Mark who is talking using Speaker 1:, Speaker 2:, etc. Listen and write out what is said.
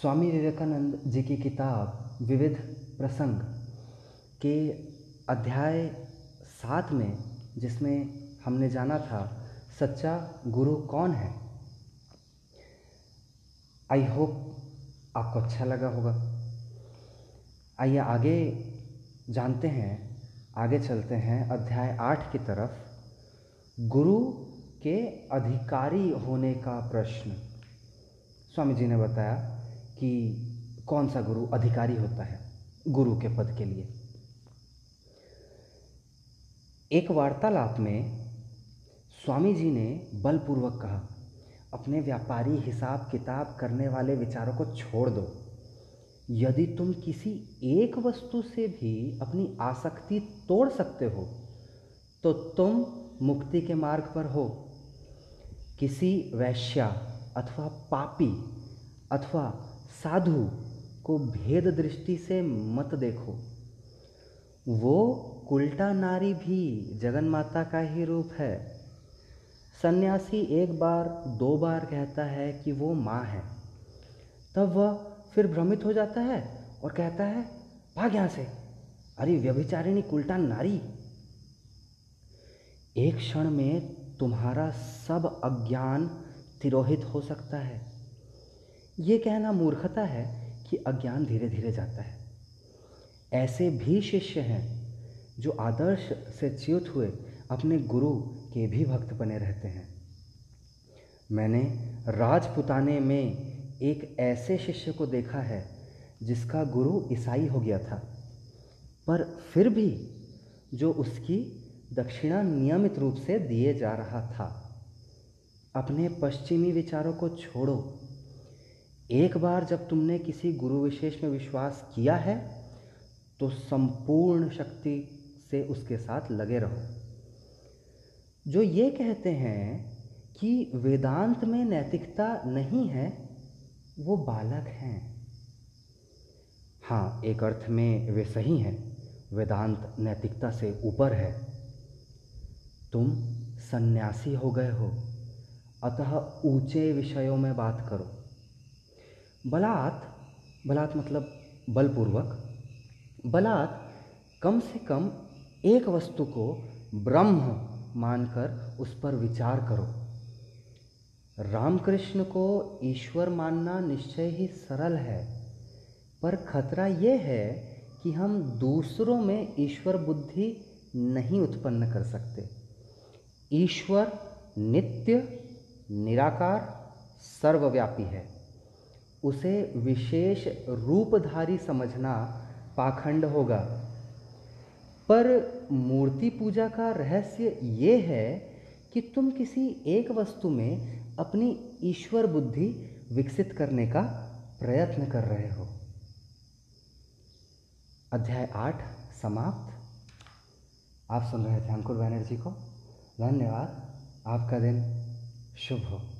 Speaker 1: स्वामी विवेकानंद जी की किताब विविध प्रसंग के अध्याय सात में, जिसमें हमने जाना था, सच्चा गुरु कौन है? आई होप आपको अच्छा लगा होगा। आइए आगे जानते हैं, आगे चलते हैं अध्याय आठ की तरफ़। गुरु के अधिकारी होने का प्रश्न। स्वामी जी ने बताया कि कौन सा गुरु अधिकारी होता है गुरु के पद के लिए। एक वार्तालाप में स्वामी जी ने बलपूर्वक कहा, अपने व्यापारी हिसाब किताब करने वाले विचारों को छोड़ दो। यदि तुम किसी एक वस्तु से भी अपनी आसक्ति तोड़ सकते हो तो तुम मुक्ति के मार्ग पर हो। किसी वैश्या अथवा पापी अथवा साधु को भेद दृष्टि से मत देखो। वो उल्टा नारी भी जगन माता का ही रूप है। सन्यासी एक बार, दो बार कहता है कि वो माँ है। तब वह फिर भ्रमित हो जाता है और कहता है, भाग यहाँ से। अरे व्यभिचारिणी उल्टा नारी। एक क्षण में तुम्हारा सब अज्ञान तिरोहित हो सकता है। ये कहना मूर्खता है कि अज्ञान धीरे धीरे जाता है। ऐसे भी शिष्य हैं जो आदर्श से च्युत हुए अपने गुरु के भी भक्त बने रहते हैं। मैंने राजपुताने में एक ऐसे शिष्य को देखा है जिसका गुरु ईसाई हो गया था। पर फिर भी जो उसकी दक्षिणा नियमित रूप से दिए जा रहा था। अपने पश्चिमी विचारों को छोड़ो। एक बार जब तुमने किसी गुरु विशेष में विश्वास किया है तो संपूर्ण शक्ति से उसके साथ लगे रहो। जो ये कहते हैं कि वेदांत में नैतिकता नहीं है, वो बालक हैं। हाँ एक अर्थ में वे सही हैं। वेदांत नैतिकता से ऊपर है। तुम सन्यासी हो गए हो। अतः ऊँचे विषयों में बात करो। बलात् बलात् मतलब बलपूर्वक, बलात् कम से कम एक वस्तु को ब्रह्म मानकर उस पर विचार करो। रामकृष्ण को ईश्वर मानना निश्चय ही सरल है, पर खतरा ये है कि हम दूसरों में ईश्वर बुद्धि नहीं उत्पन्न कर सकते। ईश्वर नित्य, निराकार, सर्वव्यापी है। उसे विशेष रूपधारी समझना पाखंड होगा। पर मूर्ति पूजा का रहस्य ये है कि तुम किसी एक वस्तु में अपनी ईश्वर बुद्धि विकसित करने का प्रयत्न कर रहे हो। अध्याय आठ समाप्त। आप सुन रहे थे अंकुर बैनर्जी को। धन्यवाद। आपका दिन शुभ हो।